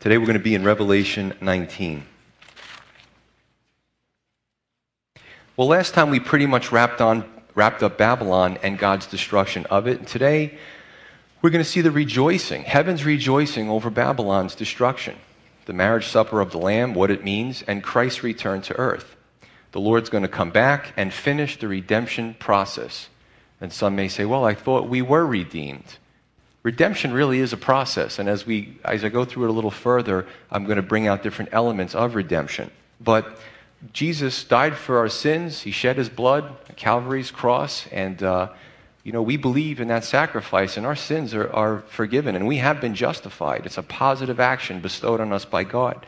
Today we're going to be in Revelation 19. Well, last time we pretty much wrapped, on, wrapped up Babylon and God's destruction of it. And today we're going to see the rejoicing, heaven's rejoicing over Babylon's destruction, the marriage supper of the Lamb, what it means, and Christ's return to earth. The Lord's going to come back and finish the redemption process. And some may say, well, I thought we were redeemed. Redemption really is a process, and as, we, as I go through it a little further, I'm going to bring out different elements of redemption. But Jesus died for our sins, He shed His blood Calvary's cross, and uh, you know, we believe in that sacrifice, and our sins are, are forgiven, and we have been justified. It's a positive action bestowed on us by God.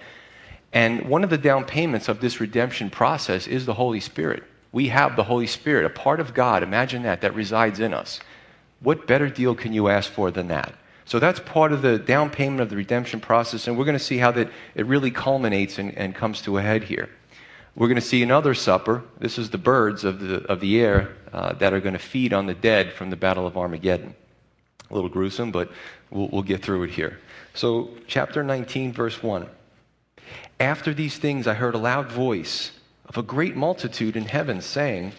And one of the down payments of this redemption process is the Holy Spirit. We have the Holy Spirit, a part of God, imagine that, that resides in us. What better deal can you ask for than that? So that's part of the down payment of the redemption process, and we're going to see how that it really culminates and, and comes to a head here. We're going to see another supper. This is the birds of the, of the air uh, that are going to feed on the dead from the Battle of Armageddon. A little gruesome, but we'll, we'll get through it here. So, chapter 19, verse 1. After these things, I heard a loud voice of a great multitude in heaven saying,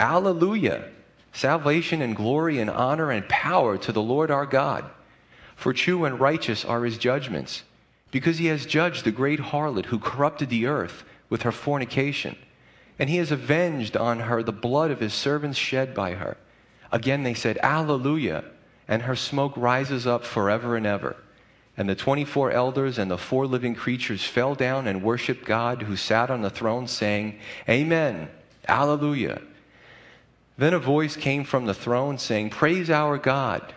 Alleluia! Salvation and glory and honor and power to the Lord our God. For true and righteous are his judgments, because he has judged the great harlot who corrupted the earth with her fornication, and he has avenged on her the blood of his servants shed by her. Again they said, Alleluia, and her smoke rises up forever and ever. And the 24 elders and the four living creatures fell down and worshiped God who sat on the throne, saying, Amen, Alleluia. Then a voice came from the throne saying, Praise our God,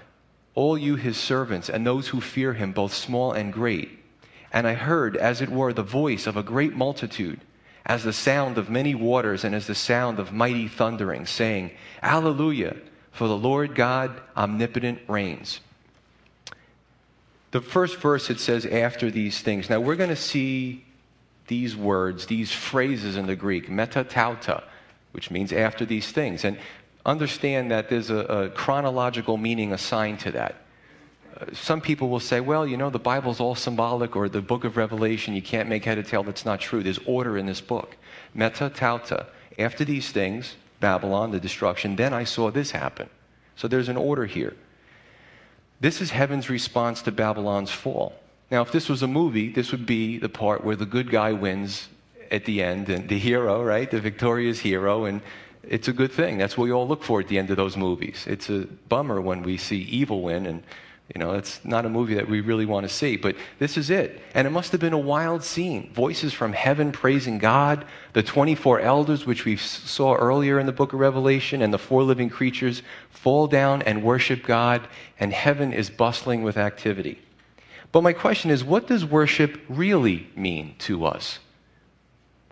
all you his servants, and those who fear him, both small and great. And I heard, as it were, the voice of a great multitude, as the sound of many waters, and as the sound of mighty thundering, saying, Alleluia, for the Lord God omnipotent reigns. The first verse it says, after these things. Now we're going to see these words, these phrases in the Greek, metatauta which means after these things. And understand that there's a, a chronological meaning assigned to that. Uh, some people will say, well, you know, the Bible's all symbolic, or the book of Revelation, you can't make head or tail. That's not true. There's order in this book. Meta tauta. After these things, Babylon, the destruction, then I saw this happen. So there's an order here. This is heaven's response to Babylon's fall. Now, if this was a movie, this would be the part where the good guy wins at the end, and the hero, right? The victorious hero, and it's a good thing. That's what we all look for at the end of those movies. It's a bummer when we see evil win, and you know, it's not a movie that we really want to see, but this is it. And it must have been a wild scene. Voices from heaven praising God, the 24 elders, which we saw earlier in the book of Revelation, and the four living creatures fall down and worship God, and heaven is bustling with activity. But my question is what does worship really mean to us?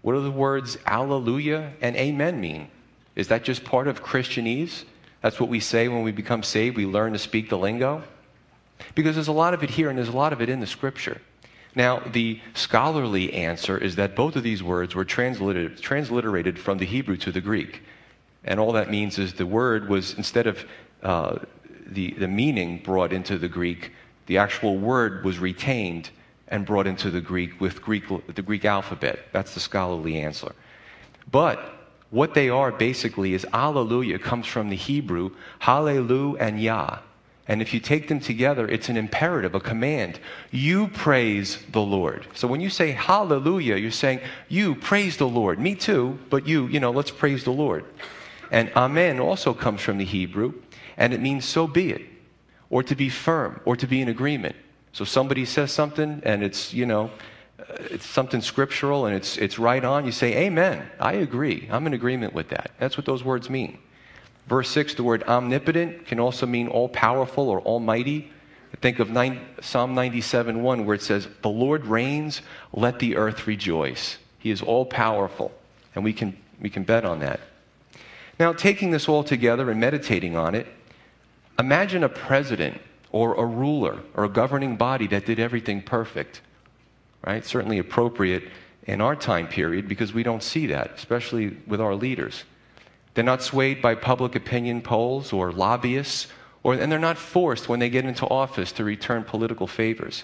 What do the words alleluia and amen mean? Is that just part of Christianese? That's what we say when we become saved. We learn to speak the lingo. Because there's a lot of it here and there's a lot of it in the scripture. Now, the scholarly answer is that both of these words were transliterated, transliterated from the Hebrew to the Greek. And all that means is the word was, instead of uh, the, the meaning brought into the Greek, the actual word was retained and brought into the Greek with Greek, the Greek alphabet. That's the scholarly answer. But what they are basically is Alleluia comes from the Hebrew Hallelu and Yah. And if you take them together, it's an imperative, a command. You praise the Lord. So when you say hallelujah, you're saying, you praise the Lord. Me too, but you, you know, let's praise the Lord. And amen also comes from the Hebrew, and it means so be it, or to be firm, or to be in agreement. So somebody says something and it's, you know, uh, it's something scriptural and it's, it's right on. You say, Amen. I agree. I'm in agreement with that. That's what those words mean. Verse 6, the word omnipotent can also mean all powerful or almighty. Think of nine, Psalm 97 1, where it says, The Lord reigns, let the earth rejoice. He is all powerful, and we can, we can bet on that. Now, taking this all together and meditating on it, imagine a president or a ruler or a governing body that did everything perfect. Right? Certainly appropriate in our time period because we don't see that, especially with our leaders. They're not swayed by public opinion polls or lobbyists, or, and they're not forced when they get into office to return political favors.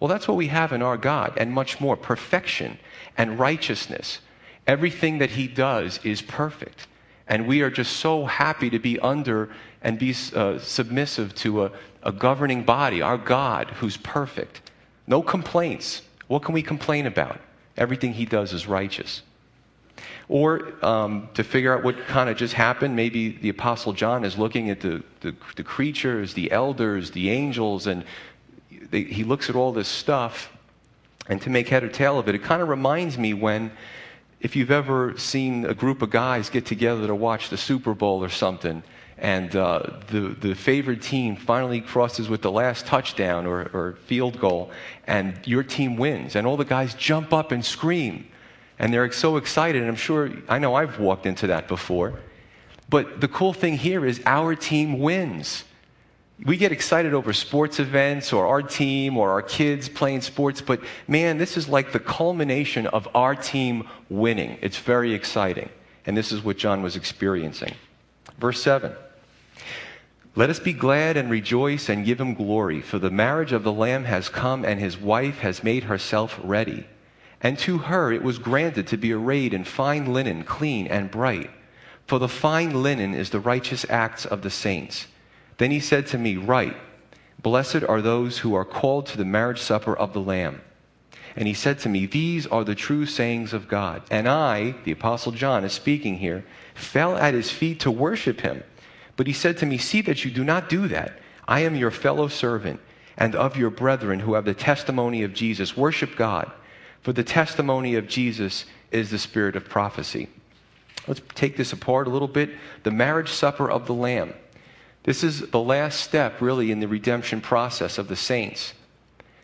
Well, that's what we have in our God, and much more perfection and righteousness. Everything that He does is perfect. And we are just so happy to be under and be uh, submissive to a, a governing body, our God, who's perfect. No complaints. What can we complain about? Everything He does is righteous. Or um, to figure out what kind of just happened, maybe the Apostle John is looking at the, the, the creatures, the elders, the angels, and they, he looks at all this stuff. And to make head or tail of it, it kind of reminds me when, if you've ever seen a group of guys get together to watch the Super Bowl or something, and uh, the, the favored team finally crosses with the last touchdown or, or field goal, and your team wins, and all the guys jump up and scream and they're so excited. And I'm sure, I know I've walked into that before. But the cool thing here is our team wins. We get excited over sports events or our team or our kids playing sports, but man, this is like the culmination of our team winning. It's very exciting. And this is what John was experiencing. Verse 7 Let us be glad and rejoice and give him glory, for the marriage of the Lamb has come, and his wife has made herself ready. And to her it was granted to be arrayed in fine linen, clean and bright. For the fine linen is the righteous acts of the saints. Then he said to me, Write, Blessed are those who are called to the marriage supper of the Lamb. And he said to me, These are the true sayings of God. And I, the Apostle John is speaking here, fell at his feet to worship him. But he said to me, See that you do not do that. I am your fellow servant and of your brethren who have the testimony of Jesus. Worship God. For the testimony of Jesus is the spirit of prophecy. Let's take this apart a little bit. The marriage supper of the Lamb. This is the last step, really, in the redemption process of the saints.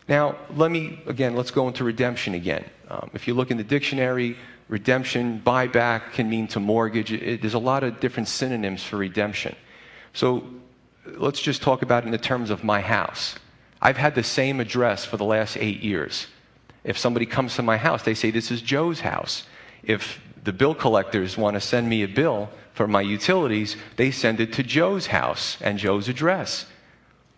Now, let me, again, let's go into redemption again. Um, if you look in the dictionary, redemption, buyback can mean to mortgage. It, there's a lot of different synonyms for redemption. So let's just talk about it in the terms of my house. I've had the same address for the last eight years. If somebody comes to my house, they say, This is Joe's house. If the bill collectors want to send me a bill for my utilities, they send it to Joe's house and Joe's address.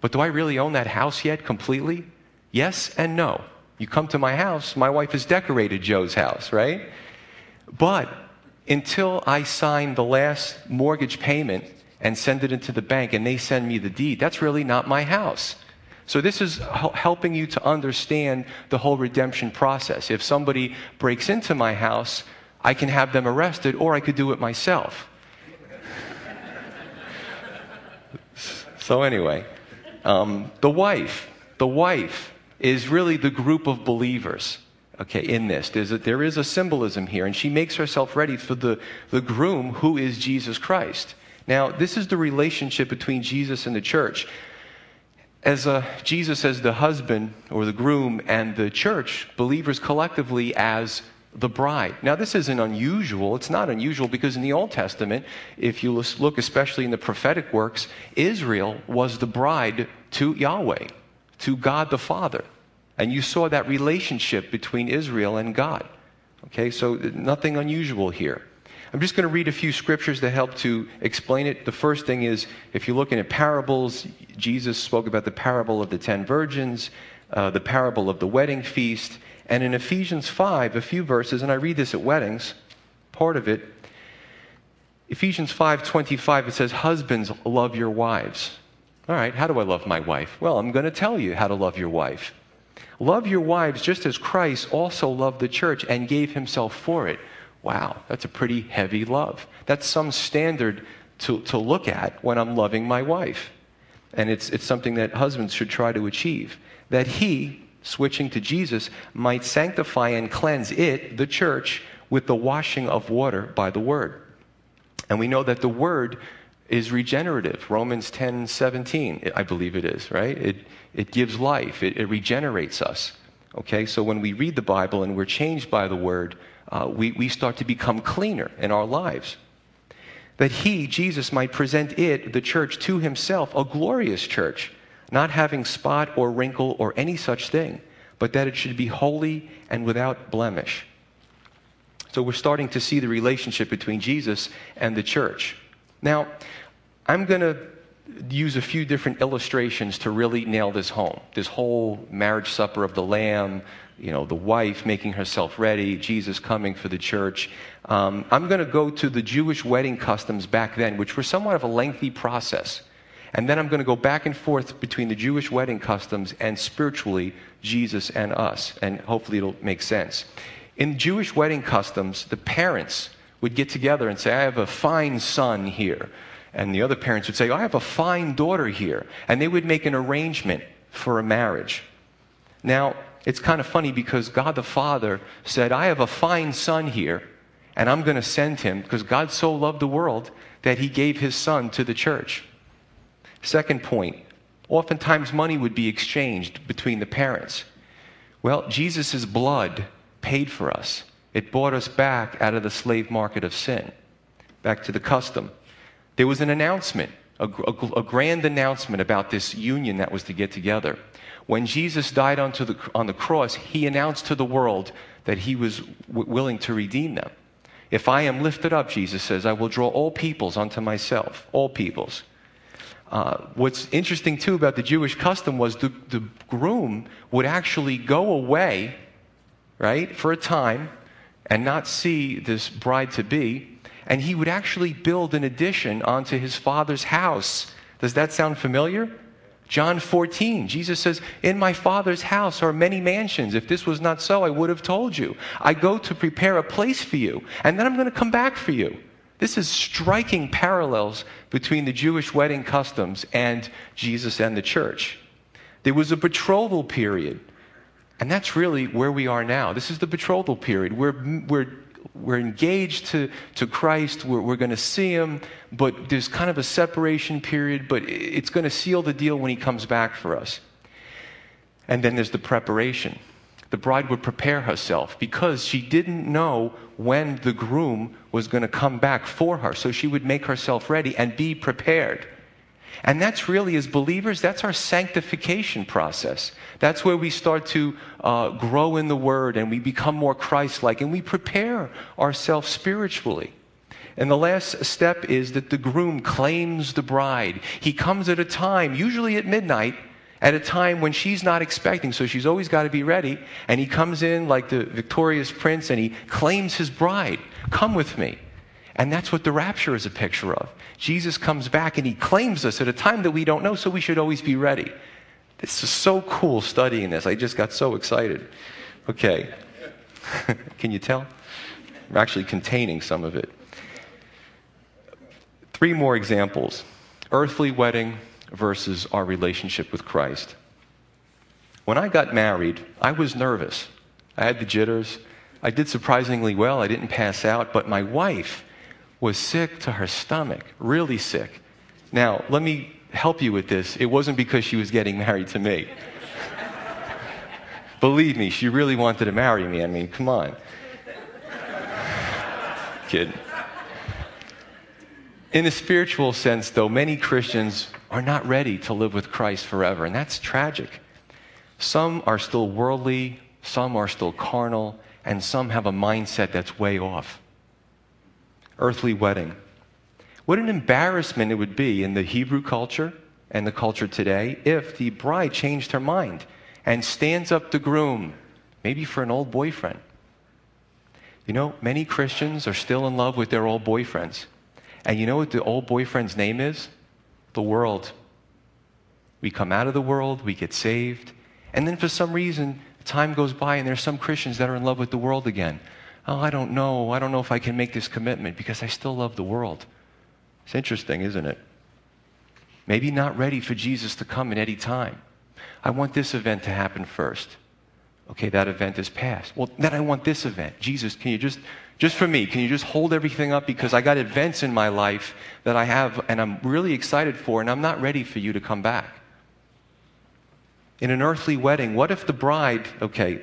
But do I really own that house yet completely? Yes and no. You come to my house, my wife has decorated Joe's house, right? But until I sign the last mortgage payment and send it into the bank and they send me the deed, that's really not my house. So, this is helping you to understand the whole redemption process. If somebody breaks into my house, I can have them arrested, or I could do it myself. so, anyway, um, the wife, the wife is really the group of believers. Okay, in this, There's a, there is a symbolism here, and she makes herself ready for the, the groom who is Jesus Christ. Now, this is the relationship between Jesus and the church as a, Jesus as the husband or the groom and the church, believers collectively as the bride. Now, this isn't unusual. It's not unusual because in the Old Testament, if you look especially in the prophetic works, Israel was the bride to Yahweh, to God the Father. And you saw that relationship between Israel and God. Okay, so nothing unusual here. I'm just going to read a few scriptures that help to explain it. The first thing is if you're looking at parables, Jesus spoke about the parable of the ten virgins, uh, the parable of the wedding feast, and in Ephesians 5, a few verses, and I read this at weddings, part of it. Ephesians 5:25 it says husbands love your wives. All right, how do I love my wife? Well, I'm going to tell you how to love your wife. Love your wives just as Christ also loved the church and gave himself for it Wow, that's a pretty heavy love. That's some standard to, to look at when I'm loving my wife. And it's, it's something that husbands should try to achieve. That he, switching to Jesus, might sanctify and cleanse it, the church, with the washing of water by the word. And we know that the word is regenerative. Romans 10 17, I believe it is, right? It, it gives life, it, it regenerates us. Okay, so when we read the Bible and we're changed by the word, uh, we, we start to become cleaner in our lives. That he, Jesus, might present it, the church, to himself, a glorious church, not having spot or wrinkle or any such thing, but that it should be holy and without blemish. So we're starting to see the relationship between Jesus and the church. Now, I'm going to use a few different illustrations to really nail this home. This whole marriage supper of the Lamb, you know, the wife making herself ready, Jesus coming for the church. Um, I'm going to go to the Jewish wedding customs back then, which were somewhat of a lengthy process. And then I'm going to go back and forth between the Jewish wedding customs and spiritually Jesus and us. And hopefully it'll make sense. In Jewish wedding customs, the parents would get together and say, I have a fine son here. And the other parents would say, oh, I have a fine daughter here. And they would make an arrangement for a marriage. Now, it's kind of funny because God the Father said, I have a fine son here, and I'm going to send him because God so loved the world that he gave his son to the church. Second point oftentimes money would be exchanged between the parents. Well, Jesus' blood paid for us, it bought us back out of the slave market of sin, back to the custom. There was an announcement, a, a, a grand announcement about this union that was to get together. When Jesus died the, on the cross, he announced to the world that he was w- willing to redeem them. If I am lifted up, Jesus says, I will draw all peoples unto myself, all peoples. Uh, what's interesting too about the Jewish custom was the, the groom would actually go away, right, for a time and not see this bride to be, and he would actually build an addition onto his father's house. Does that sound familiar? John 14, Jesus says, In my Father's house are many mansions. If this was not so, I would have told you. I go to prepare a place for you, and then I'm going to come back for you. This is striking parallels between the Jewish wedding customs and Jesus and the church. There was a betrothal period, and that's really where we are now. This is the betrothal period. We're, we're, we're engaged to, to Christ, we're, we're going to see Him, but there's kind of a separation period, but it's going to seal the deal when He comes back for us. And then there's the preparation the bride would prepare herself because she didn't know when the groom was going to come back for her. So she would make herself ready and be prepared. And that's really, as believers, that's our sanctification process. That's where we start to uh, grow in the Word and we become more Christ like and we prepare ourselves spiritually. And the last step is that the groom claims the bride. He comes at a time, usually at midnight, at a time when she's not expecting, so she's always got to be ready. And he comes in like the victorious prince and he claims his bride Come with me. And that's what the rapture is a picture of. Jesus comes back and he claims us at a time that we don't know, so we should always be ready. This is so cool studying this. I just got so excited. Okay. Can you tell? I'm actually containing some of it. Three more examples earthly wedding, versus our relationship with Christ. When I got married, I was nervous. I had the jitters. I did surprisingly well. I didn't pass out, but my wife was sick to her stomach, really sick. Now, let me help you with this. It wasn't because she was getting married to me. Believe me, she really wanted to marry me. I mean, come on. Kid. In a spiritual sense, though, many Christians are not ready to live with Christ forever, and that's tragic. Some are still worldly, some are still carnal, and some have a mindset that's way off. Earthly wedding. What an embarrassment it would be in the Hebrew culture and the culture today if the bride changed her mind and stands up the groom, maybe for an old boyfriend. You know, many Christians are still in love with their old boyfriends. And you know what the old boyfriend's name is? The world. We come out of the world, we get saved, and then for some reason, time goes by and there's some Christians that are in love with the world again. Oh, I don't know. I don't know if I can make this commitment because I still love the world. It's interesting, isn't it? Maybe not ready for Jesus to come at any time. I want this event to happen first. Okay, that event is past. Well, then I want this event. Jesus, can you just just for me, can you just hold everything up? Because I got events in my life that I have and I'm really excited for, and I'm not ready for you to come back. In an earthly wedding, what if the bride, okay,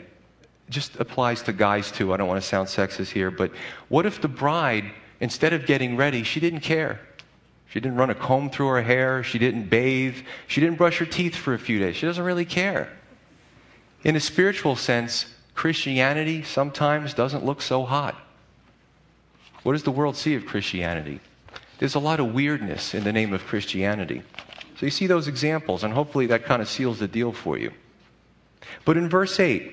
just applies to guys too. I don't want to sound sexist here, but what if the bride, instead of getting ready, she didn't care? She didn't run a comb through her hair. She didn't bathe. She didn't brush her teeth for a few days. She doesn't really care. In a spiritual sense, Christianity sometimes doesn't look so hot. What does the world see of Christianity? There's a lot of weirdness in the name of Christianity. So you see those examples, and hopefully that kind of seals the deal for you. But in verse 8,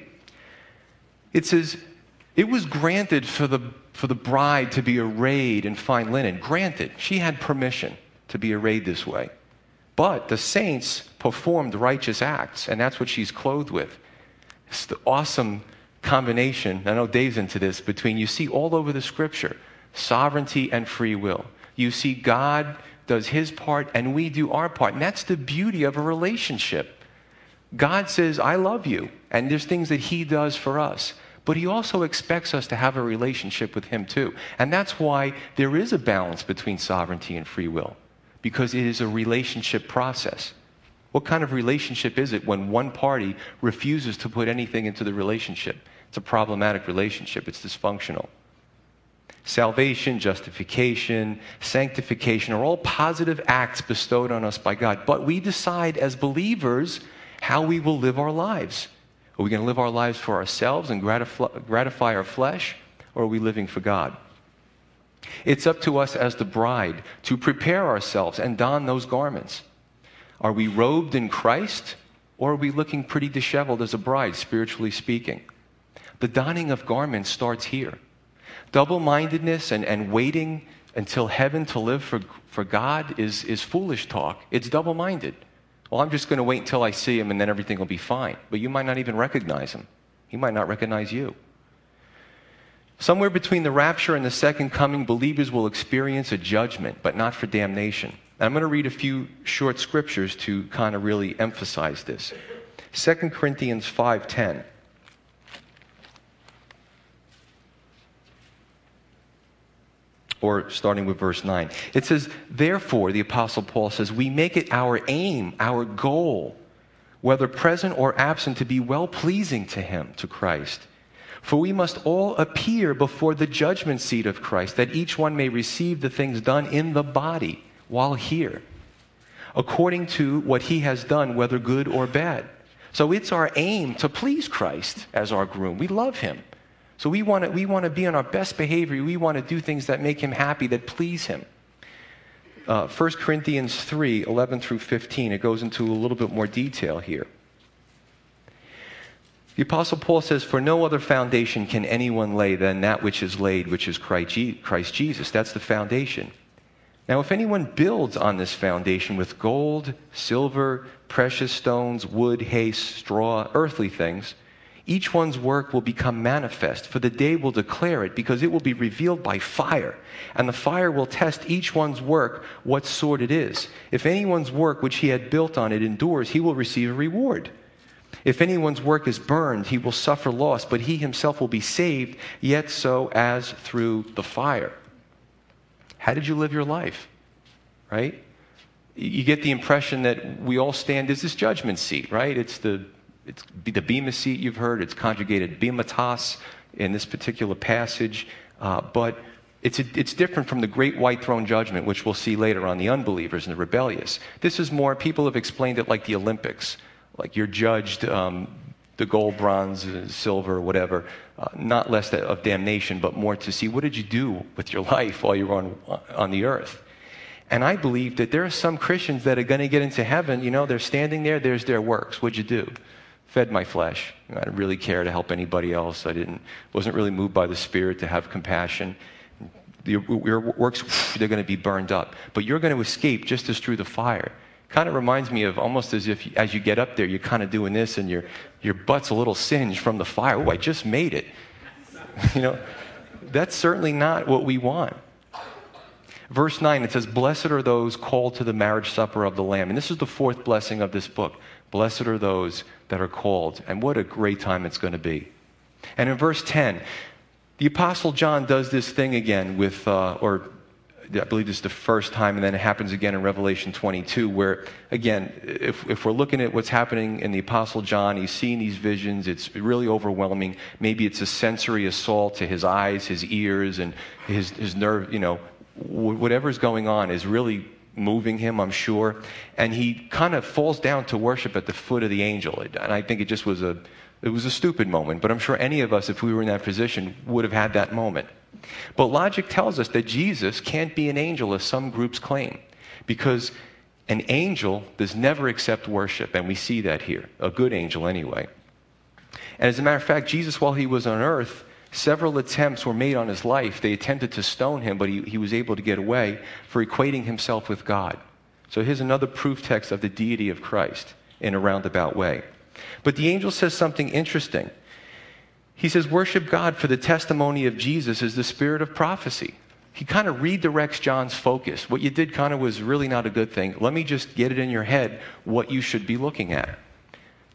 it says, It was granted for the, for the bride to be arrayed in fine linen. Granted, she had permission to be arrayed this way. But the saints performed righteous acts, and that's what she's clothed with. It's the awesome combination, I know Dave's into this, between you see all over the scripture sovereignty and free will. You see God does his part and we do our part. And that's the beauty of a relationship. God says, I love you, and there's things that he does for us. But he also expects us to have a relationship with him too. And that's why there is a balance between sovereignty and free will, because it is a relationship process. What kind of relationship is it when one party refuses to put anything into the relationship? It's a problematic relationship, it's dysfunctional. Salvation, justification, sanctification are all positive acts bestowed on us by God. But we decide as believers how we will live our lives. Are we going to live our lives for ourselves and gratify, our flesh, or are we living for God? It's up to us as the bride to prepare ourselves and don those garments. Are we robed in Christ, or are we looking pretty disheveled as a bride, spiritually speaking? The donning of garments starts here. Double mindedness and, and waiting until heaven to live for, for God is, is foolish talk. It's double minded. Well, I'm just going to wait until I see him and then everything will be fine. But you might not even recognize him, he might not recognize you. Somewhere between the rapture and the second coming, believers will experience a judgment, but not for damnation. And I'm going to read a few short scriptures to kind of really emphasize this. 2 Corinthians 5:10. Or starting with verse 9. It says, Therefore, the Apostle Paul says, we make it our aim, our goal, whether present or absent, to be well pleasing to Him, to Christ. For we must all appear before the judgment seat of Christ, that each one may receive the things done in the body while here, according to what He has done, whether good or bad. So it's our aim to please Christ as our groom. We love Him. So we want to we want to be on our best behavior. We want to do things that make him happy, that please him. Uh, 1 Corinthians 3 11 through 15, it goes into a little bit more detail here. The Apostle Paul says, For no other foundation can anyone lay than that which is laid, which is Christ Jesus. That's the foundation. Now, if anyone builds on this foundation with gold, silver, precious stones, wood, hay, straw, earthly things, each one's work will become manifest, for the day will declare it, because it will be revealed by fire. And the fire will test each one's work, what sort it is. If anyone's work which he had built on it endures, he will receive a reward. If anyone's work is burned, he will suffer loss, but he himself will be saved, yet so as through the fire. How did you live your life? Right? You get the impression that we all stand as this judgment seat, right? It's the it's the bema seat you've heard, it's conjugated bematos in this particular passage, uh, but it's, a, it's different from the great white throne judgment, which we'll see later on the unbelievers and the rebellious. This is more, people have explained it like the Olympics. Like you're judged um, the gold, bronze, uh, silver, whatever, uh, not less of damnation, but more to see what did you do with your life while you were on, on the earth. And I believe that there are some Christians that are going to get into heaven. You know, they're standing there, there's their works. What'd you do? Fed my flesh. I didn't really care to help anybody else. I didn't, wasn't really moved by the Spirit to have compassion. Your works, they're going to be burned up. But you're going to escape just as through the fire. Kind of reminds me of almost as if as you get up there, you're kind of doing this and your, your butt's a little singed from the fire. Oh, I just made it. you know, that's certainly not what we want. Verse 9, it says, Blessed are those called to the marriage supper of the Lamb. And this is the fourth blessing of this book. Blessed are those that are called. And what a great time it's going to be. And in verse 10, the Apostle John does this thing again with, uh, or I believe this is the first time, and then it happens again in Revelation 22, where, again, if, if we're looking at what's happening in the Apostle John, he's seeing these visions. It's really overwhelming. Maybe it's a sensory assault to his eyes, his ears, and his, his nerve, you know, whatever's going on is really moving him, I'm sure. And he kind of falls down to worship at the foot of the angel. And I think it just was a, it was a stupid moment, but I'm sure any of us, if we were in that position, would have had that moment. But logic tells us that Jesus can't be an angel, as some groups claim, because An angel does never accept worship, and we see that here. A good angel, anyway. And as a matter of fact, Jesus, while he was on earth, several attempts were made on his life. They attempted to stone him, but he, he was able to get away for equating himself with God. So here's another proof text of the deity of Christ in a roundabout way. But the angel says something interesting. He says, Worship God, for the testimony of Jesus is the spirit of prophecy. He kind of redirects John's focus. What you did kind of was really not a good thing. Let me just get it in your head what you should be looking at.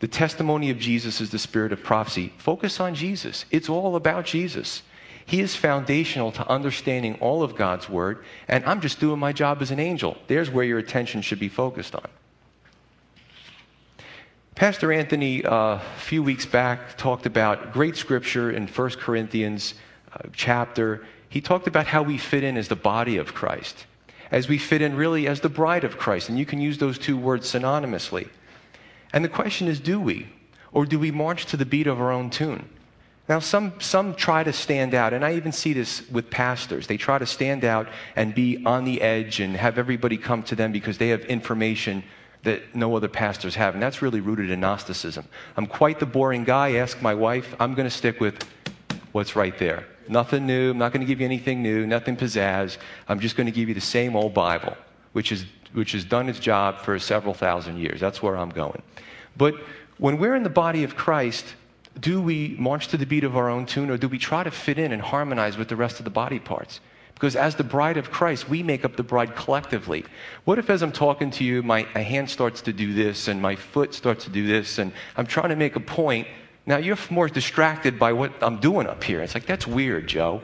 The testimony of Jesus is the spirit of prophecy. Focus on Jesus. It's all about Jesus. He is foundational to understanding all of God's word, and I'm just doing my job as an angel. There's where your attention should be focused on. Pastor Anthony, uh, a few weeks back, talked about great scripture in 1 Corinthians uh, chapter. He talked about how we fit in as the body of Christ, as we fit in really as the bride of Christ. And you can use those two words synonymously. And the question is do we? Or do we march to the beat of our own tune? Now, some, some try to stand out, and I even see this with pastors. They try to stand out and be on the edge and have everybody come to them because they have information that no other pastors have. And that's really rooted in Gnosticism. I'm quite the boring guy. Ask my wife. I'm going to stick with what's right there. Nothing new. I'm not going to give you anything new, nothing pizzazz. I'm just going to give you the same old Bible, which, is, which has done its job for several thousand years. That's where I'm going. But when we're in the body of Christ, do we march to the beat of our own tune or do we try to fit in and harmonize with the rest of the body parts? Because as the bride of Christ, we make up the bride collectively. What if, as I'm talking to you, my hand starts to do this and my foot starts to do this, and I'm trying to make a point? Now you're more distracted by what I'm doing up here. It's like, that's weird, Joe.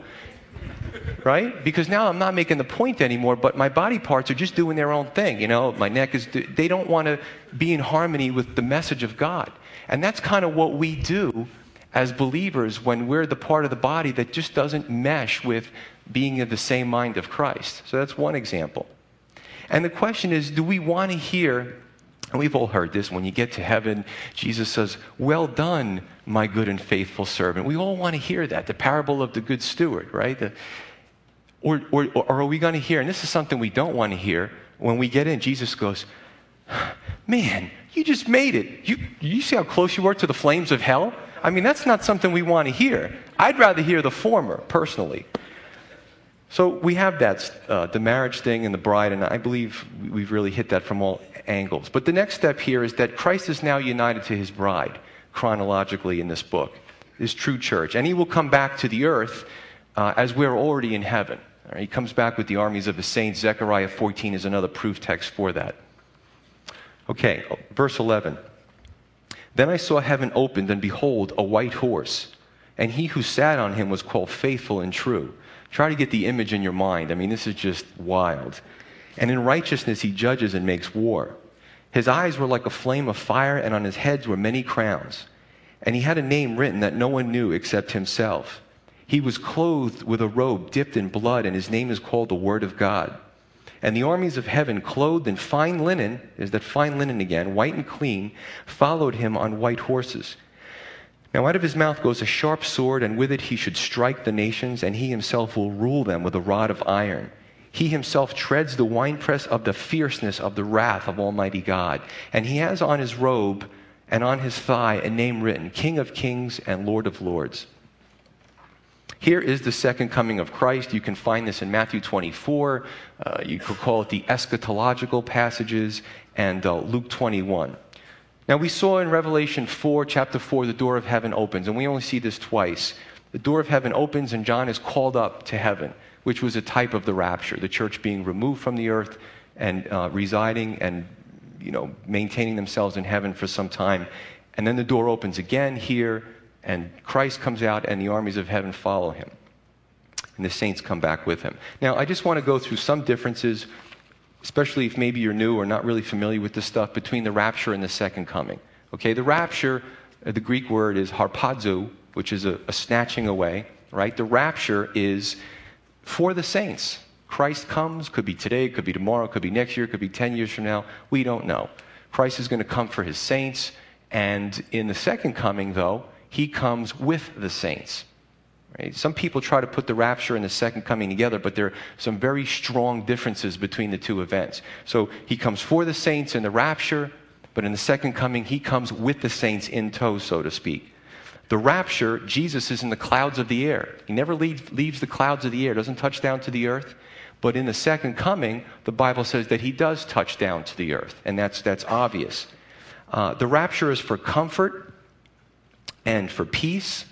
Right? Because now I'm not making the point anymore, but my body parts are just doing their own thing. You know, my neck is, they don't want to be in harmony with the message of God. And that's kind of what we do as believers when we're the part of the body that just doesn't mesh with being of the same mind of Christ. So that's one example. And the question is do we want to hear, and we've all heard this, when you get to heaven, Jesus says, Well done, my good and faithful servant. We all want to hear that, the parable of the good steward, right? The, or, or, or are we going to hear, and this is something we don't want to hear, when we get in, Jesus goes, Man, you just made it. You, you see how close you were to the flames of hell? I mean, that's not something we want to hear. I'd rather hear the former, personally. So we have that, uh, the marriage thing and the bride, and I believe we've really hit that from all angles. But the next step here is that Christ is now united to his bride, chronologically in this book, his true church. And he will come back to the earth uh, as we're already in heaven. Right? He comes back with the armies of the saints. Zechariah 14 is another proof text for that. Okay, verse 11. Then I saw heaven opened, and behold, a white horse. And he who sat on him was called faithful and true. Try to get the image in your mind. I mean, this is just wild. And in righteousness he judges and makes war. His eyes were like a flame of fire, and on his heads were many crowns. And he had a name written that no one knew except himself. He was clothed with a robe dipped in blood, and his name is called the Word of God. And the armies of heaven, clothed in fine linen, is that fine linen again, white and clean, followed him on white horses. Now out of his mouth goes a sharp sword, and with it he should strike the nations, and he himself will rule them with a rod of iron. He himself treads the winepress of the fierceness of the wrath of Almighty God. And he has on his robe and on his thigh a name written King of Kings and Lord of Lords. Here is the second coming of Christ. You can find this in Matthew 24. Uh, you could call it the eschatological passages and uh, Luke 21. Now, we saw in Revelation 4, chapter 4, the door of heaven opens, and we only see this twice. The door of heaven opens, and John is called up to heaven, which was a type of the rapture, the church being removed from the earth and uh, residing and you know, maintaining themselves in heaven for some time. And then the door opens again here and Christ comes out, and the armies of heaven follow him. And the saints come back with him. Now, I just want to go through some differences, especially if maybe you're new or not really familiar with this stuff, between the rapture and the second coming. Okay, the rapture, uh, the Greek word is harpazo, which is a, a snatching away, right? The rapture is for the saints. Christ comes, could be today, could be tomorrow, could be next year, could be 10 years from now. We don't know. Christ is going to come for his saints. And in the second coming, though, he comes with the saints. Right? Some people try to put the rapture and the second coming together, but there are some very strong differences between the two events. So he comes for the saints in the rapture, but in the second coming, he comes with the saints in tow, so to speak. The rapture, Jesus is in the clouds of the air. He never leaves, leaves the clouds of the air, doesn't touch down to the earth. But in the second coming, the Bible says that he does touch down to the earth, and that's, that's obvious. Uh, the rapture is for comfort and for peace,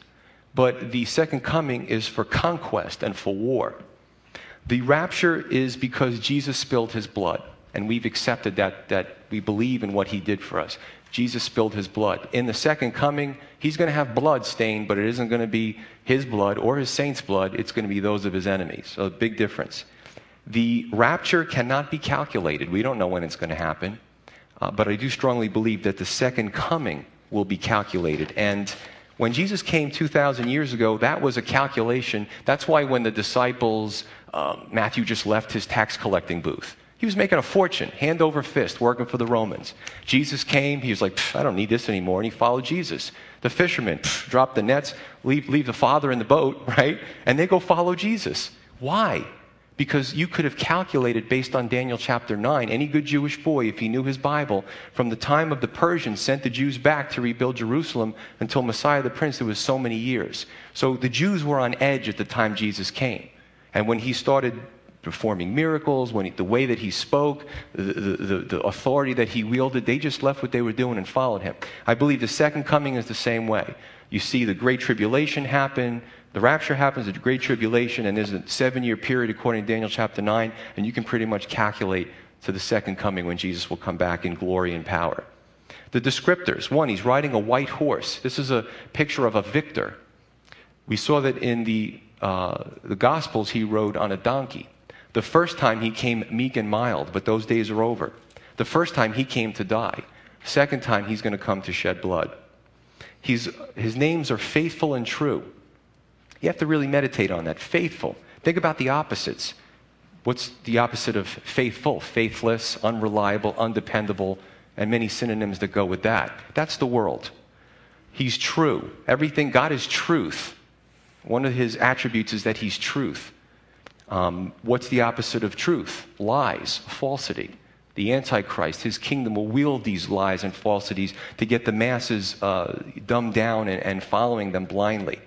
but the second coming is for conquest and for war. The rapture is because Jesus spilled his blood, and we've accepted that, that we believe in what he did for us. Jesus spilled his blood. In the second coming, he's going to have blood stained, but it isn't going to be his blood or his saints' blood. It's going to be those of his enemies. So, a big difference. The rapture cannot be calculated. We don't know when it's going to happen. Uh, but I do strongly believe that the second coming will be calculated. And when Jesus came 2,000 years ago, that was a calculation. That's why when the disciples, uh, Matthew just left his tax collecting booth. He was making a fortune, hand over fist, working for the Romans. Jesus came, he was like, I don't need this anymore, and he followed Jesus. The fishermen drop the nets, leave, leave the father in the boat, right? And they go follow Jesus. Why? Because you could have calculated based on Daniel chapter 9, any good Jewish boy, if he knew his Bible, from the time of the Persians sent the Jews back to rebuild Jerusalem until Messiah the Prince, there was so many years. So the Jews were on edge at the time Jesus came. And when he started performing miracles, when he, the way that he spoke, the, the, the, authority that he wielded, they just left what they were doing and followed him. I believe the second coming is the same way. You see the Great Tribulation happen, the rapture happens the Great Tribulation, and there's a seven year period according to Daniel chapter 9, and you can pretty much calculate to the second coming when Jesus will come back in glory and power. The descriptors one, he's riding a white horse. This is a picture of a victor. We saw that in the, uh, the Gospels, he rode on a donkey. The first time he came meek and mild, but those days are over. The first time he came to die. Second time he's going to come to shed blood. He's, his names are faithful and true. You have to really meditate on that. Faithful. Think about the opposites. What's the opposite of faithful? Faithless, unreliable, undependable, and many synonyms that go with that. That's the world. He's true. Everything, God is truth. One of his attributes is that he's truth. Um, what's the opposite of truth? Lies, falsity. The Antichrist, his kingdom will wield these lies and falsities to get the masses uh, dumbed down and, and following them blindly.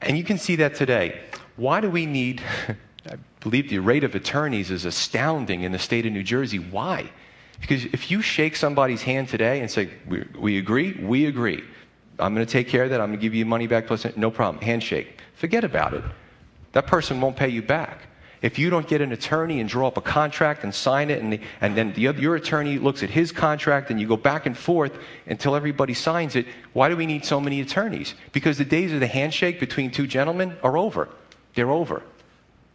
And you can see that today. Why do we need, I believe the rate of attorneys is astounding in the state of New Jersey. Why? Because if you shake somebody's hand today and say, we, we agree, we agree. I'm going to take care of that. I'm going to give you money back plus no problem. Handshake. Forget about it. That person won't pay you back. If you don't get an attorney and draw up a contract and sign it, and, the, and then the, your attorney looks at his contract and you go back and forth until everybody signs it, why do we need so many attorneys? Because the days of the handshake between two gentlemen are over. They're over.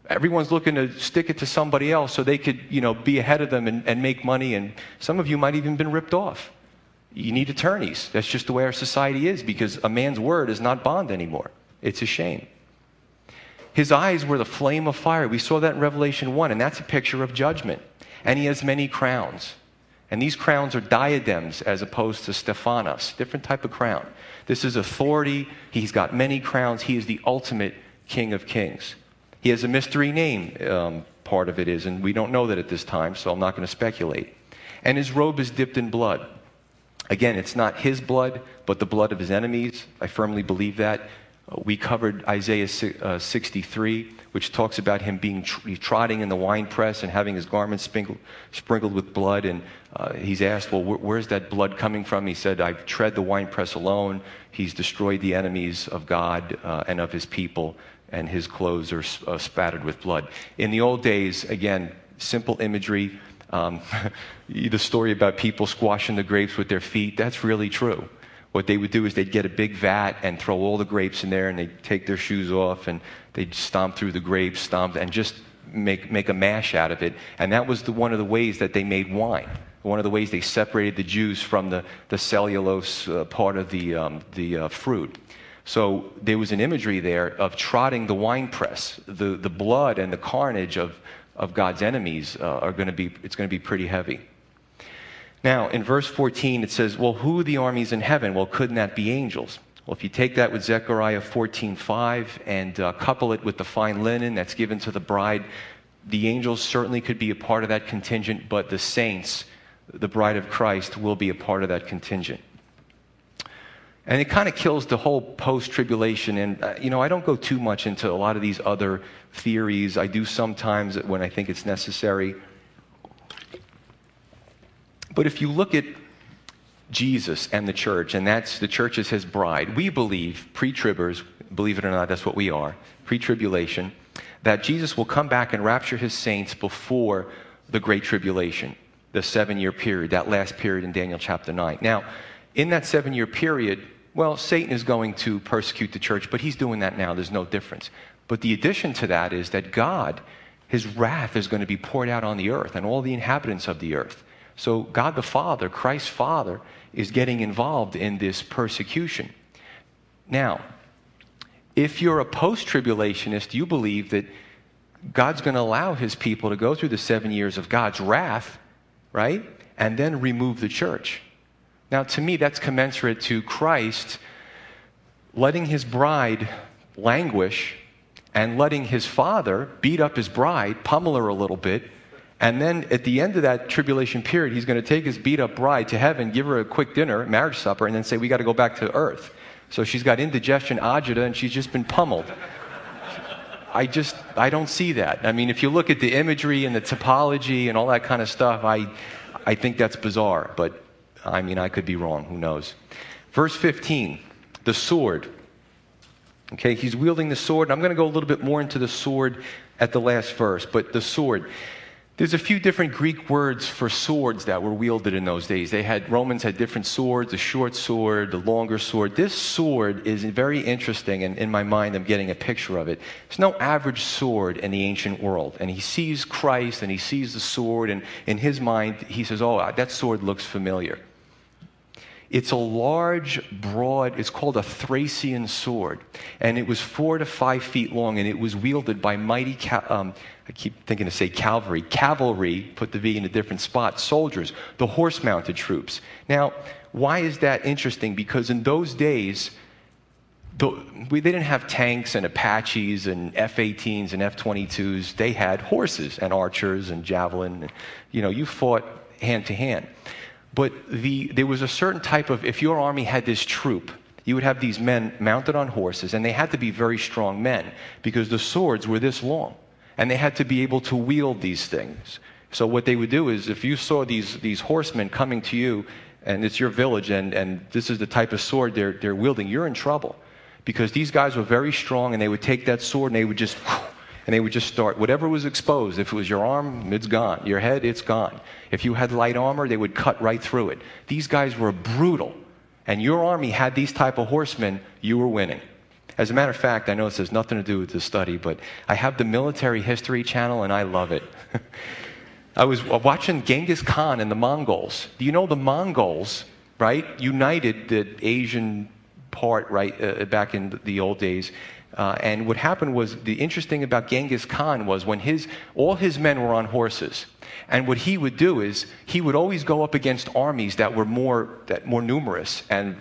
Everyone's looking to stick it to somebody else so they could, you know, be ahead of them and, and make money. And some of you might even been ripped off. You need attorneys. That's just the way our society is because a man's word is not bond anymore. It's a shame. His eyes were the flame of fire. We saw that in Revelation 1, and that's a picture of judgment. And he has many crowns. And these crowns are diadems as opposed to Stephanos, different type of crown. This is authority. He's got many crowns. He is the ultimate King of Kings. He has a mystery name, um, part of it is, and we don't know that at this time, so I'm not going to speculate. And his robe is dipped in blood. Again, it's not his blood, but the blood of his enemies. I firmly believe that. We covered Isaiah uh, 63, which talks about him being trotting in the winepress and having his garments sprinkled, sprinkled with blood. And uh, he's asked, Well, wh- where's that blood coming from? He said, I've tread the winepress alone. He's destroyed the enemies of God uh, and of his people, and his clothes are uh, spattered with blood. In the old days, again, simple imagery. Um, the story about people squashing the grapes with their feet, that's really true what they would do is they'd get a big vat and throw all the grapes in there and they'd take their shoes off and they'd stomp through the grapes, stomp, and just make, make a mash out of it. And that was the, one of the ways that they made wine. One of the ways they separated the juice from the, the cellulose uh, part of the, um, the uh, fruit. So there was an imagery there of trotting the wine press. The, the blood and the carnage of, of God's enemies uh, are going to be, it's going to be pretty heavy. Now, in verse 14, it says, Well, who are the armies in heaven? Well, couldn't that be angels? Well, if you take that with Zechariah 14:5 and uh, couple it with the fine linen that's given to the bride, the angels certainly could be a part of that contingent, but the saints, the bride of Christ, will be a part of that contingent. And it kind of kills the whole post tribulation. And, uh, you know, I don't go too much into a lot of these other theories. I do sometimes when I think it's necessary. But if you look at Jesus and the church, and that's the church is his bride, we believe, pre tribbers, believe it or not, that's what we are, pre tribulation, that Jesus will come back and rapture his saints before the great tribulation, the seven year period, that last period in Daniel chapter 9. Now, in that seven year period, well, Satan is going to persecute the church, but he's doing that now. There's no difference. But the addition to that is that God, his wrath is going to be poured out on the earth and all the inhabitants of the earth. So, God the Father, Christ's Father, is getting involved in this persecution. Now, if you're a post tribulationist, you believe that God's going to allow his people to go through the seven years of God's wrath, right? And then remove the church. Now, to me, that's commensurate to Christ letting his bride languish and letting his father beat up his bride, pummel her a little bit, and then at the end of that tribulation period, he's going to take his beat up bride to heaven, give her a quick dinner, marriage supper, and then say, We got to go back to earth. So she's got indigestion, agita, and she's just been pummeled. I just, I don't see that. I mean, if you look at the imagery and the typology and all that kind of stuff, I, I think that's bizarre. But I mean, I could be wrong. Who knows? Verse 15, the sword. Okay, he's wielding the sword. I'm going to go a little bit more into the sword at the last verse, but the sword. There's a few different Greek words for swords that were wielded in those days. They had Romans had different swords, the short sword, the longer sword. This sword is very interesting, and in my mind, I'm getting a picture of it. There's no average sword in the ancient world, and he sees Christ and he sees the sword, and in his mind, he says, "Oh, that sword looks familiar." It's a large, broad, it's called a Thracian sword. And it was four to five feet long, and it was wielded by mighty, um, I keep thinking to say cavalry, cavalry, put the V in a different spot, soldiers, the horse mounted troops. Now, why is that interesting? Because in those days, they didn't have tanks and Apaches and F 18s and F 22s. They had horses and archers and javelin. You know, you fought hand to hand. But the, there was a certain type of, if your army had this troop, you would have these men mounted on horses, and they had to be very strong men because the swords were this long, and they had to be able to wield these things. So, what they would do is, if you saw these, these horsemen coming to you, and it's your village, and, and this is the type of sword they're, they're wielding, you're in trouble because these guys were very strong, and they would take that sword and they would just and they would just start whatever was exposed. If it was your arm, it's gone. Your head, it's gone. If you had light armor, they would cut right through it. These guys were brutal. And your army had these type of horsemen, you were winning. As a matter of fact, I know this has nothing to do with this study, but I have the military history channel and I love it. I was watching Genghis Khan and the Mongols. Do you know the Mongols, right, united the Asian part, right, uh, back in the old days. Uh, and what happened was the interesting about Genghis Khan was when his all his men were on horses, and what he would do is he would always go up against armies that were more that more numerous, and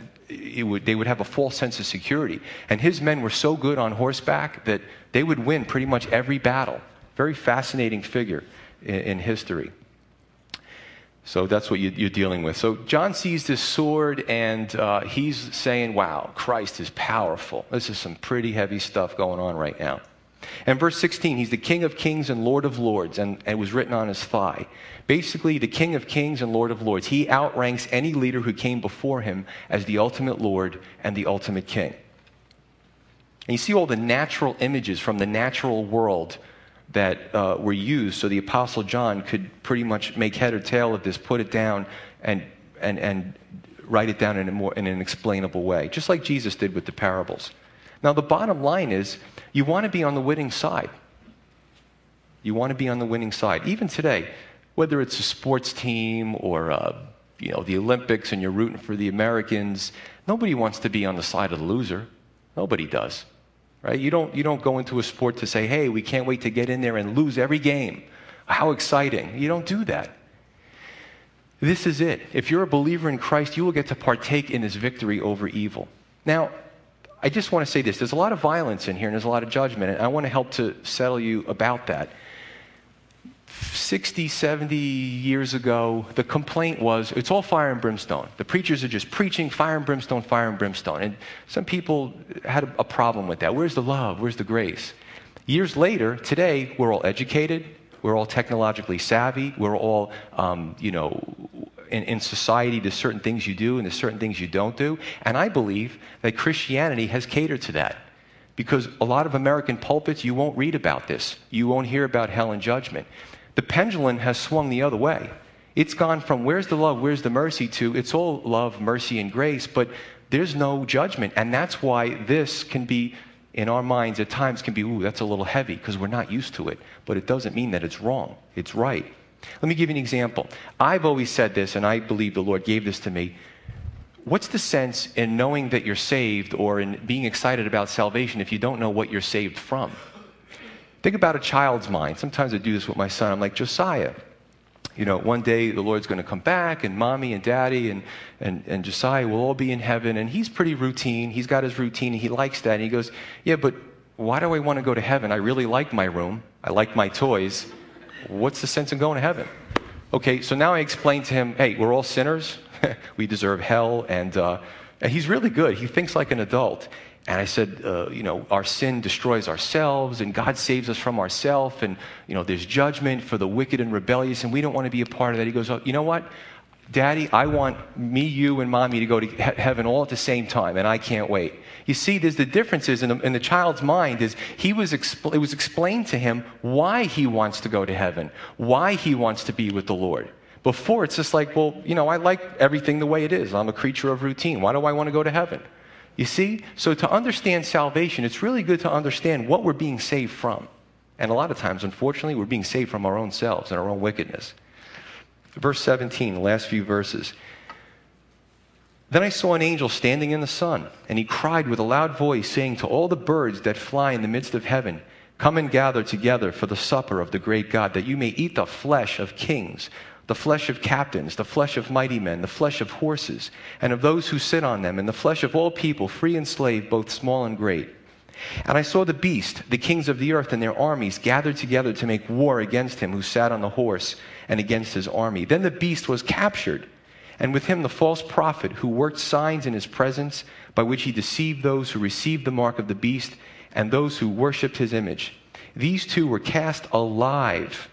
would, they would have a false sense of security. And his men were so good on horseback that they would win pretty much every battle. Very fascinating figure in, in history. So that's what you, are dealing with. So John sees this sword and uh, he's saying, wow, Christ is powerful. This is some pretty heavy stuff going on right now. And verse 16, he's the King of kings and Lord of lords, and, and it was written on his thigh. Basically, the King of kings and Lord of lords. He outranks any leader who came before him as the ultimate Lord and the ultimate King. And you see all the natural images from the natural world that uh, were used so the Apostle John could pretty much make head or tail of this, put it down, and, and, and write it down in, a more, in an explainable way, just like Jesus did with the parables. Now, the bottom line is you want to be on the winning side. You want to be on the winning side. Even today, whether it's a sports team or uh, you know, the Olympics and you're rooting for the Americans, nobody wants to be on the side of the loser. Nobody does right? You don't, you don't go into a sport to say, hey, we can't wait to get in there and lose every game. How exciting. You don't do that. This is it. If you're a believer in Christ, you will get to partake in his victory over evil. Now, I just want to say this there's a lot of violence in here and there's a lot of judgment, and I want to help to settle you about that. 60, 70 years ago, the complaint was it's all fire and brimstone. The preachers are just preaching fire and brimstone, fire and brimstone. And some people had a, problem with that. Where's the love? Where's the grace? Years later, today, we're all educated, we're all technologically savvy, we're all, um, you know, in, in, society, there's certain things you do and there's certain things you don't do. And I believe that Christianity has catered to that. Because a lot of American pulpits, you won't read about this. You won't hear about hell and judgment. The pendulum has swung the other way. It's gone from where's the love, where's the mercy to it's all love, mercy, and grace, but there's no judgment. And that's why this can be, in our minds, at times can be, ooh, that's a little heavy because we're not used to it. But it doesn't mean that it's wrong, it's right. Let me give you an example. I've always said this, and I believe the Lord gave this to me. What's the sense in knowing that you're saved or in being excited about salvation if you don't know what you're saved from? Think about a child's mind. Sometimes I do this with my son. I'm like, Josiah, you know, one day the Lord's going to come back, and mommy and daddy and, and, and Josiah will all be in heaven. And he's pretty routine. He's got his routine, and he likes that. And he goes, Yeah, but why do I want to go to heaven? I really like my room, I like my toys. What's the sense in going to heaven? Okay, so now I explain to him, Hey, we're all sinners. we deserve hell. And, uh, and he's really good. He thinks like an adult. And I said, uh, you know, our sin destroys ourselves, and God saves us from ourselves, and, you know, there's judgment for the wicked and rebellious, and we don't want to be a part of that. He goes, oh, you know what? Daddy, I want me, you, and mommy to go to he- heaven all at the same time, and I can't wait. You see, there's the differences in the, in the child's mind is he was expl- it was explained to him why he wants to go to heaven, why he wants to be with the Lord. Before, it's just like, well, you know, I like everything the way it is. I'm a creature of routine. Why do I want to go to heaven? You see? So to understand salvation, it's really good to understand what we're being saved from. And a lot of times, unfortunately, we're being saved from our own selves and our own wickedness. Verse 17, the last few verses. Then I saw an angel standing in the sun, and he cried with a loud voice, saying to all the birds that fly in the midst of heaven, Come and gather together for the supper of the great God, that you may eat the flesh of kings the flesh of captains, the flesh of mighty men, the flesh of horses, and of those who sit on them, and the flesh of all people, free and slave, both small and great. And I saw the beast, the kings of the earth and their armies, gathered together to make war against him who sat on the horse and against his army. Then the beast was captured, and with him the false prophet who worked signs in his presence, by which he deceived those who received the mark of the beast and those who worshipped his image. These two were cast alive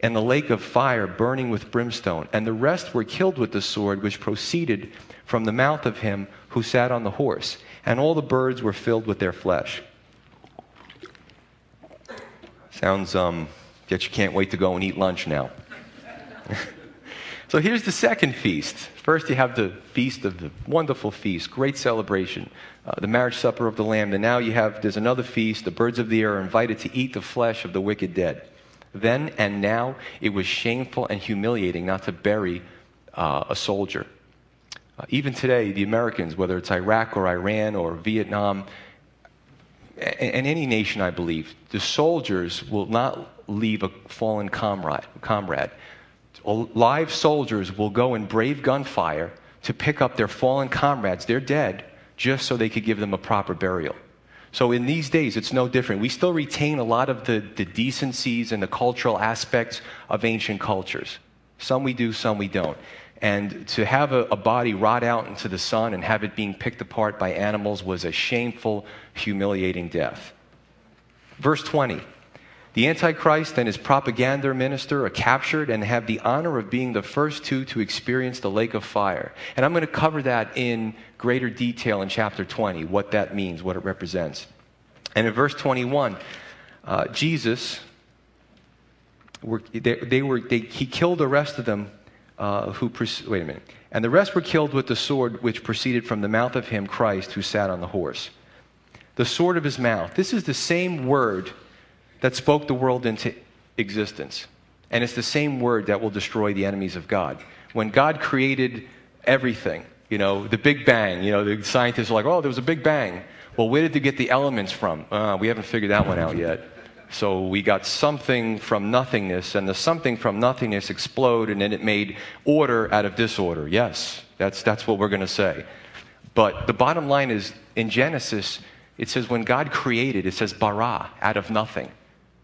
and the lake of fire burning with brimstone, and the rest were killed with the sword which proceeded from the mouth of him who sat on the horse, and all the birds were filled with their flesh. Sounds um, that you can't wait to go and eat lunch now. so here's the second feast. First, you have the feast of the wonderful feast, great celebration, uh, the marriage supper of the Lamb. And now you have, there's another feast. The birds of the air are invited to eat the flesh of the wicked dead. Then and now, it was shameful and humiliating not to bury uh, a soldier. Uh, even today, the Americans, whether it's Iraq or Iran or Vietnam, and any nation, I believe, the soldiers will not leave a fallen comrade. comrade. Live soldiers will go and brave gunfire to pick up their fallen comrades. They're dead, just so they could give them a proper burial. So in these days, it's no different. We still retain a lot of the, the decencies and the cultural aspects of ancient cultures. Some we do, some we don't. And to have a, a, body rot out into the sun and have it being picked apart by animals was a shameful, humiliating death. Verse 20 The Antichrist and his propaganda minister are captured and have the honor of being the first two to experience the lake of fire. And I'm going to cover that in greater detail in chapter 20, what that means, what it represents. And in verse 21, uh, Jesus, were, they, they were, they, he killed the rest of them uh, who, wait a minute. And the rest were killed with the sword which proceeded from the mouth of him, Christ, who sat on the horse. The sword of his mouth. This is the same word that spoke the world into existence. And it's the same word that will destroy the enemies of God. When God created everything, you know, the Big Bang. You know, the scientists are like, oh, there was a Big Bang. Well, where did they get the elements from? Uh, we haven't figured that one out yet. So we got something from nothingness, and the something from nothingness exploded, and then it made order out of disorder. Yes, that's, that's what we're going to say. But the bottom line is in Genesis, it says when God created, it says bara, out of nothing.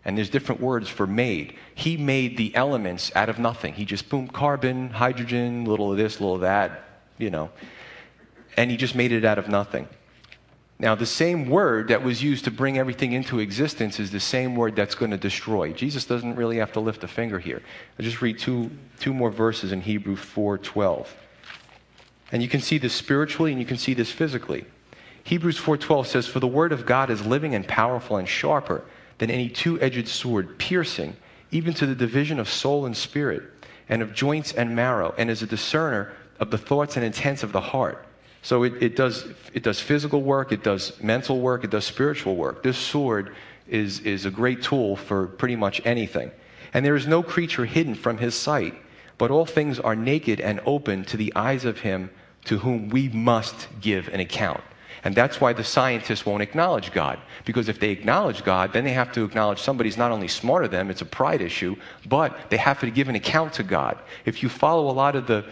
And there's different words for made. He made the elements out of nothing. He just boom, carbon, hydrogen, little of this, little of that, you know. And he just made it out of nothing. Now, the same word that was used to bring everything into existence is the same word that's going to destroy. Jesus doesn't really have to lift a finger here. I'll just read two, two more verses in Hebrews 4:12. And you can see this spiritually and you can see this physically. Hebrews 4:12 says, "For the word of God is living and powerful and sharper than any two-edged sword, piercing even to the division of soul and spirit, and of joints and marrow, and is a discerner of the thoughts and intents of the heart." So it, it, does, it does physical work, it does mental work, it does spiritual work. This sword is, is a great tool for pretty much anything. And there is no creature hidden from his sight, but all things are naked and open to the eyes of him to whom we must give an account. And that's why the scientists won't acknowledge God. Because if they acknowledge God, then they have to acknowledge somebody's not only smarter than them, it's a pride issue, but they have to give an account to God. If you follow a lot of the,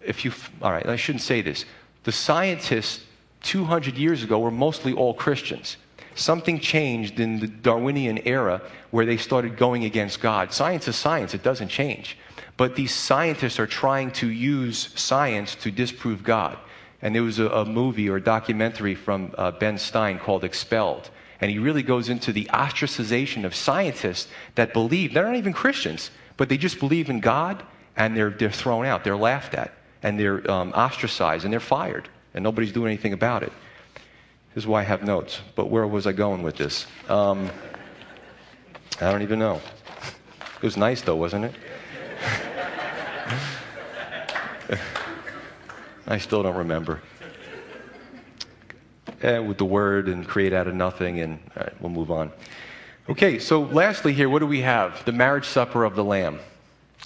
if you, all right, I shouldn't say this the scientists 200 years ago were mostly all Christians. Something changed in the Darwinian era where they started going against God. Science is science, it doesn't change. But these scientists are trying to use science to disprove God. And there was a, a movie or a documentary from uh, Ben Stein called Expelled. And he really goes into the ostracization of scientists that believe, they're not even Christians, but they just believe in God and they're, they're thrown out, they're laughed at and they're um, ostracized and they're fired, and nobody's doing anything about it. This is why I have notes. But where was I going with this? Um, I don't even know. It was nice, though, wasn't it? I still don't remember. Eh, with the word and create out of nothing, and we'll move on. Okay, so lastly, here, what do we have? The marriage supper of the Lamb.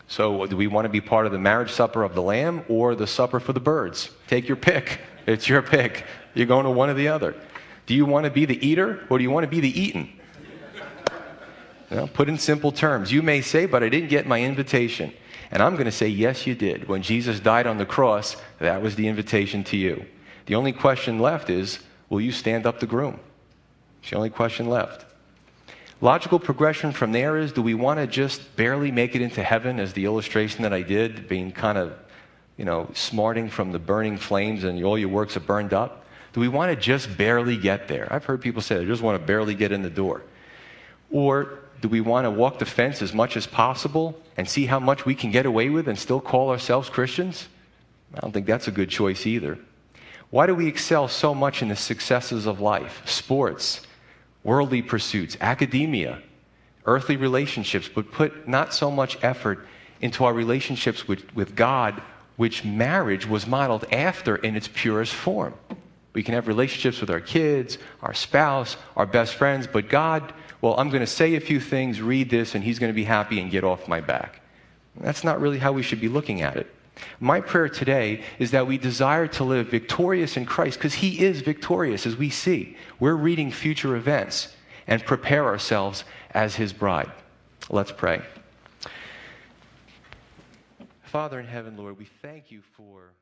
So, do we want to be part of the marriage supper of the Lamb or the supper for the birds? Take your pick. It's your pick. You're going to one or the other. Do you want to be the eater or do you want to be the eaten? put in simple terms. You may say, but I didn't get my invitation. And I'm going to say, yes, you did. When Jesus died on the cross, that was the invitation to you. The only question left is, will you stand up the groom? It's the only question left. Logical progression from there is do we want to just barely make it into heaven, as the illustration that I did, being kind of, you know, smarting from the burning flames and all your works are burned up? Do we want to just barely get there? I've heard people say, I just want to barely get in the door. Or do we want to walk the fence as much as possible and see how much we can get away with and still call ourselves Christians? I don't think that's a good choice either. Why do we excel so much in the successes of life? Sports, worldly pursuits, academia, earthly relationships, but put not so much effort into our relationships with, with God, which marriage was modeled after in its purest form. We can have relationships with our kids, our spouse, our best friends, but God, well, I'm going to say a few things, read this, and He's going to be happy and get off my back. That's not really how we should be looking at it. My prayer today is that we desire to live victorious in Christ because He is victorious, as we see. We're reading future events and prepare ourselves as His bride. Let's pray. Father in heaven, Lord, we thank you for.